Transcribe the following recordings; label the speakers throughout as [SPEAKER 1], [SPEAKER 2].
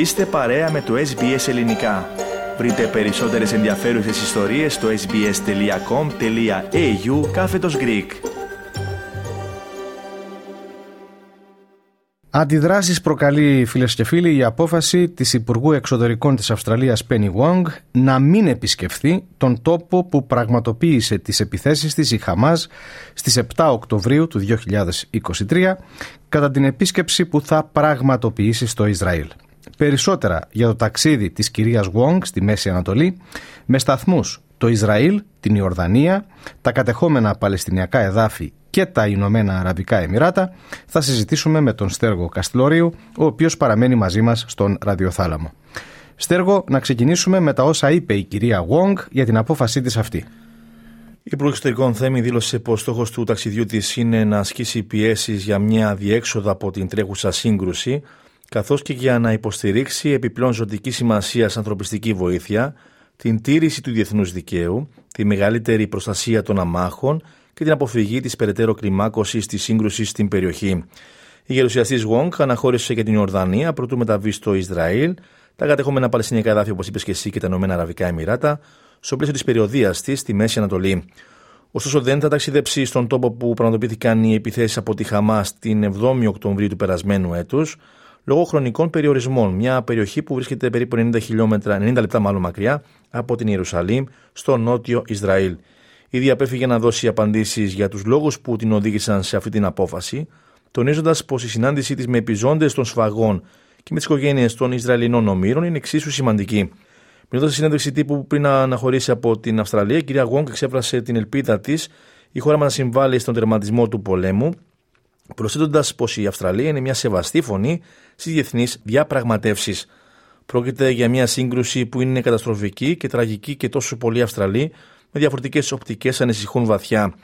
[SPEAKER 1] Είστε παρέα με το SBS Ελληνικά. Βρείτε περισσότερες ενδιαφέρουσες ιστορίες στο sbs.com.au κάθετος Greek.
[SPEAKER 2] Αντιδράσεις προκαλεί φίλες και φίλοι η απόφαση της Υπουργού Εξωτερικών της Αυστραλίας Penny Wong να μην επισκεφθεί τον τόπο που πραγματοποίησε τις επιθέσεις της η Χαμάζ στις 7 Οκτωβρίου του 2023 κατά την επίσκεψη που θα πραγματοποιήσει στο Ισραήλ. Περισσότερα για το ταξίδι της κυρίας Wong στη Μέση Ανατολή με σταθμούς το Ισραήλ, την Ιορδανία, τα κατεχόμενα Παλαιστινιακά εδάφη και τα Ηνωμένα Αραβικά Εμμυράτα θα συζητήσουμε με τον Στέργο Καστλόριου, ο οποίος παραμένει μαζί μας στον ραδιοθάλαμο. Στέργο, να ξεκινήσουμε με τα όσα είπε η κυρία Wong για την απόφασή της αυτή.
[SPEAKER 1] Η Υπουργό Εξωτερικών Θέμη δήλωσε πως στόχος του ταξιδιού της είναι να ασκήσει πιέσεις για μια διέξοδο από την τρέχουσα σύγκρουση, καθώς και για να υποστηρίξει επιπλέον ζωτική σημασία ανθρωπιστική βοήθεια, την τήρηση του διεθνούς δικαίου, τη μεγαλύτερη προστασία των αμάχων και την αποφυγή της περαιτέρω κλιμάκωσης της σύγκρουσης στην περιοχή. Η γερουσιαστής Γουόγκ αναχώρησε για την Ιορδανία προτού μεταβεί στο Ισραήλ, τα κατεχόμενα Παλαιστινιακά εδάφη, όπως είπες και εσύ, και τα Ηνωμένα Αραβικά Εμμυράτα, στο πλαίσιο της περιοδίας της στη Μέση Ανατολή. Ωστόσο, δεν θα ταξιδέψει στον τόπο που πραγματοποιήθηκαν οι επιθέσεις από τη Χαμάς την 7η Οκτωβρίου του περασμένου έτους, λόγω χρονικών περιορισμών. Μια περιοχή που βρίσκεται περίπου 90 χιλιόμετρα, 90 λεπτά μάλλον μακριά από την Ιερουσαλήμ, στο νότιο Ισραήλ. Ήδη απέφυγε να δώσει απαντήσεις για τους λόγους που την οδήγησαν σε αυτή την απόφαση, τονίζοντας πως η συνάντησή της με επιζώντες των σφαγών και με τις οικογένειες των Ισραηλινών ομήρων είναι εξίσου σημαντική. Μιλώντας σε συνέντευξη τύπου πριν να αναχωρήσει από την Αυστραλία, η κυρία Γουόγκ εξέφρασε την ελπίδα της η χώρα μας να συμβάλλει στον τερματισμό του πολέμου, προσθέτοντας πως η Αυστραλία είναι μια σεβαστή φωνή στις διεθνείς διαπραγματεύσεις. Πρόκειται για μια σύγκρουση που είναι καταστροφική και τραγική και τόσο πολλοί Αυστραλοί με διαφορετικές οπτικές ανησυχούν βαθιά.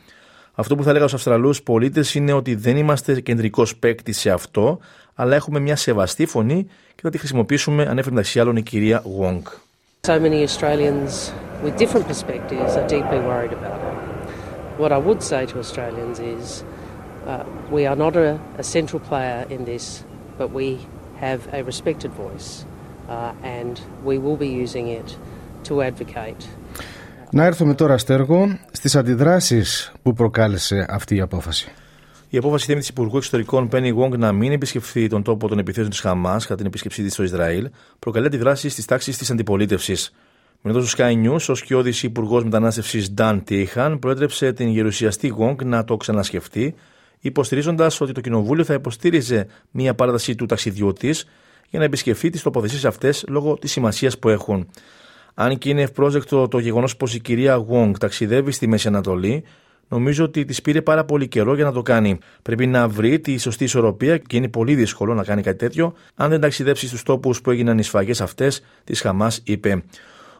[SPEAKER 1] Αυτό που θα έλεγα στους Αυστραλούς πολίτες είναι ότι δεν είμαστε κεντρικός παίκτης σε αυτό, αλλά έχουμε μια σεβαστή φωνή και θα τη χρησιμοποιήσουμε, ανέφερε μεταξύ άλλων η κυρία Wong.
[SPEAKER 3] So many Australians with different perspectives are deeply worried about it. What I would say to Australians is uh, we are not a, a central player in this, but we have a respected voice uh, and we will be using it to advocate
[SPEAKER 2] να έρθουμε τώρα, Στέργο, στις αντιδράσεις που προκάλεσε αυτή η απόφαση.
[SPEAKER 1] Η απόφαση θέμη τη Υπουργού Εξωτερικών Πένι Γουόγκ να μην επισκεφθεί τον τόπο των επιθέσεων της Χαμάς κατά την επίσκεψή της στο Ισραήλ προκαλεί αντιδράσεις στις τάξεις της αντιπολίτευσης. Μιλώντα στο Sky News, ο σκιώδης Υπουργός Μετανάστευσης Νταν Τίχαν προέτρεψε την γερουσιαστή Γουόγκ να το ξανασκεφτεί, υποστηρίζοντας ότι το Κοινοβούλιο θα υποστήριζε μια παράταση του ταξιδιού τη για να επισκεφθεί τις τοποθεσίες αυτές λόγω της σημασίας που έχουν. Αν και είναι ευπρόσδεκτο το γεγονός πως η κυρία Γουόγκ ταξιδεύει στη Μέση Ανατολή, νομίζω ότι της πήρε πάρα πολύ καιρό για να το κάνει. Πρέπει να βρει τη σωστή ισορροπία και είναι πολύ δύσκολο να κάνει κάτι τέτοιο αν δεν ταξιδέψει στους τόπους που έγιναν οι σφαγές αυτές της Χαμάς, είπε.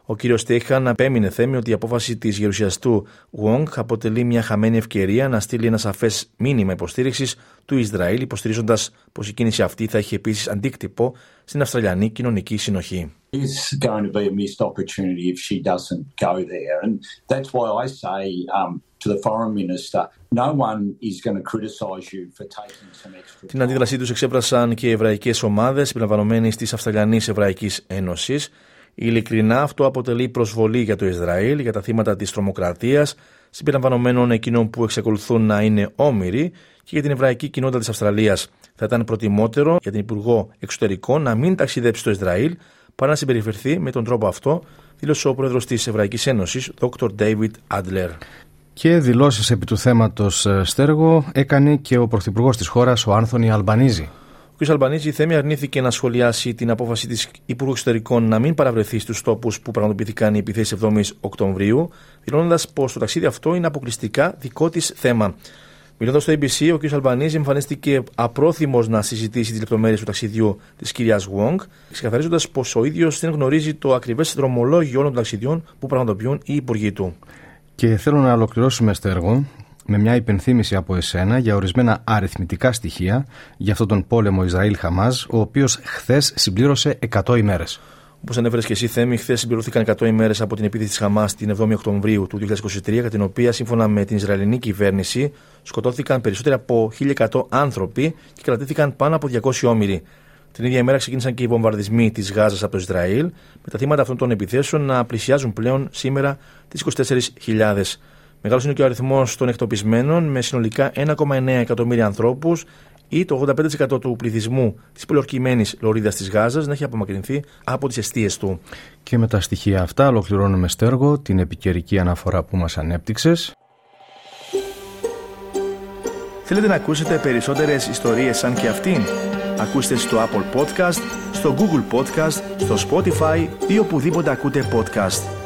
[SPEAKER 1] Ο κύριος Τέχαν απέμεινε θέμη ότι η απόφαση της γερουσιαστού Wong αποτελεί μια χαμένη ευκαιρία να στείλει ένα σαφές μήνυμα υποστήριξης του Ισραήλ, υποστηρίζοντας πως η κίνηση αυτή θα έχει επίσης αντίκτυπο στην Αυστραλιανή κοινωνική συνοχή. Την αντίδρασή τους εξέπρασαν και οι εβραϊκές ομάδες, συμπεριλαμβανομένε της Αυστραλιανής Εβραϊκής Ένωσης, Ειλικρινά αυτό αποτελεί προσβολή για το Ισραήλ, για τα θύματα της τρομοκρατίας, συμπεριλαμβανομένων εκείνων που εξακολουθούν να είναι όμοιροι και για την εβραϊκή κοινότητα της Αυστραλίας. Θα ήταν προτιμότερο για την Υπουργό Εξωτερικών να μην ταξιδέψει στο Ισραήλ παρά να συμπεριφερθεί με τον τρόπο αυτό, δήλωσε ο πρόεδρος της Εβραϊκής Ένωσης, Dr. David Adler.
[SPEAKER 2] Και δηλώσεις επί του θέματος ε, Στέργο έκανε και ο πρωθυπουργός της χώρας, ο Άνθονι Αλμπανίζη.
[SPEAKER 1] Ο κ. Αλμπανίζη Θέμη αρνήθηκε να σχολιάσει την απόφαση της Υπουργού Εξωτερικών να μην παραβρεθεί στους τόπους που πραγματοποιήθηκαν οι επιθέσεις 7η Οκτωβρίου, δηλώνοντας πως το ταξίδι αυτό είναι αποκλειστικά δικό της θέμα. Μιλώντας στο ABC, ο κ. Αλμπανίζη εμφανίστηκε απρόθυμος να συζητήσει τις λεπτομέρειες του ταξιδιού της κυρίας Γουόγκ, ξεκαθαρίζοντας πως ο ίδιος δεν γνωρίζει το ακριβές δρομολόγιο όλων των ταξιδιών που πραγματοποιούν οι υπουργοί του.
[SPEAKER 2] Και θέλω να ολοκληρώσουμε στο έργο με μια υπενθύμηση από εσένα για ορισμένα αριθμητικά στοιχεία για αυτόν τον πόλεμο Ισραήλ-Χαμάζ, ο οποίος χθες συμπλήρωσε 100 ημέρες.
[SPEAKER 1] Όπως ανέφερες και εσύ, Θέμη, χθες συμπληρωθήκαν 100 ημέρες από την επίθεση της Χαμάς την 7η Οκτωβρίου του 2023, κατά την οποία, σύμφωνα με την Ισραηλινή κυβέρνηση, σκοτώθηκαν περισσότεροι από 1.100 άνθρωποι και κρατήθηκαν πάνω από 200 όμοιροι. Την ίδια ημέρα ξεκίνησαν και οι βομβαρδισμοί της Γάζας από το Ισραήλ, με τα θύματα αυτών των επιθέσεων να πλησιάζουν πλέον σήμερα τις 24.000. Μεγάλος είναι και ο αριθμός των εκτοπισμένων, με συνολικά 1,9 εκατομμύρια ανθρώπους ή το 85% του πληθυσμού της πολιορκημένης λωρίδας της Γάζας να έχει απομακρυνθεί από τις αιστείες του.
[SPEAKER 2] Και με τα στοιχεία αυτά ολοκληρώνουμε στέργο την επικαιρική αναφορά που μας ανέπτυξες.
[SPEAKER 1] Θέλετε να ακούσετε περισσότερες ιστορίες σαν και αυτήν; Ακούστε στο Apple Podcast, στο Google Podcast, στο Spotify ή οπουδήποτε ακούτε podcast.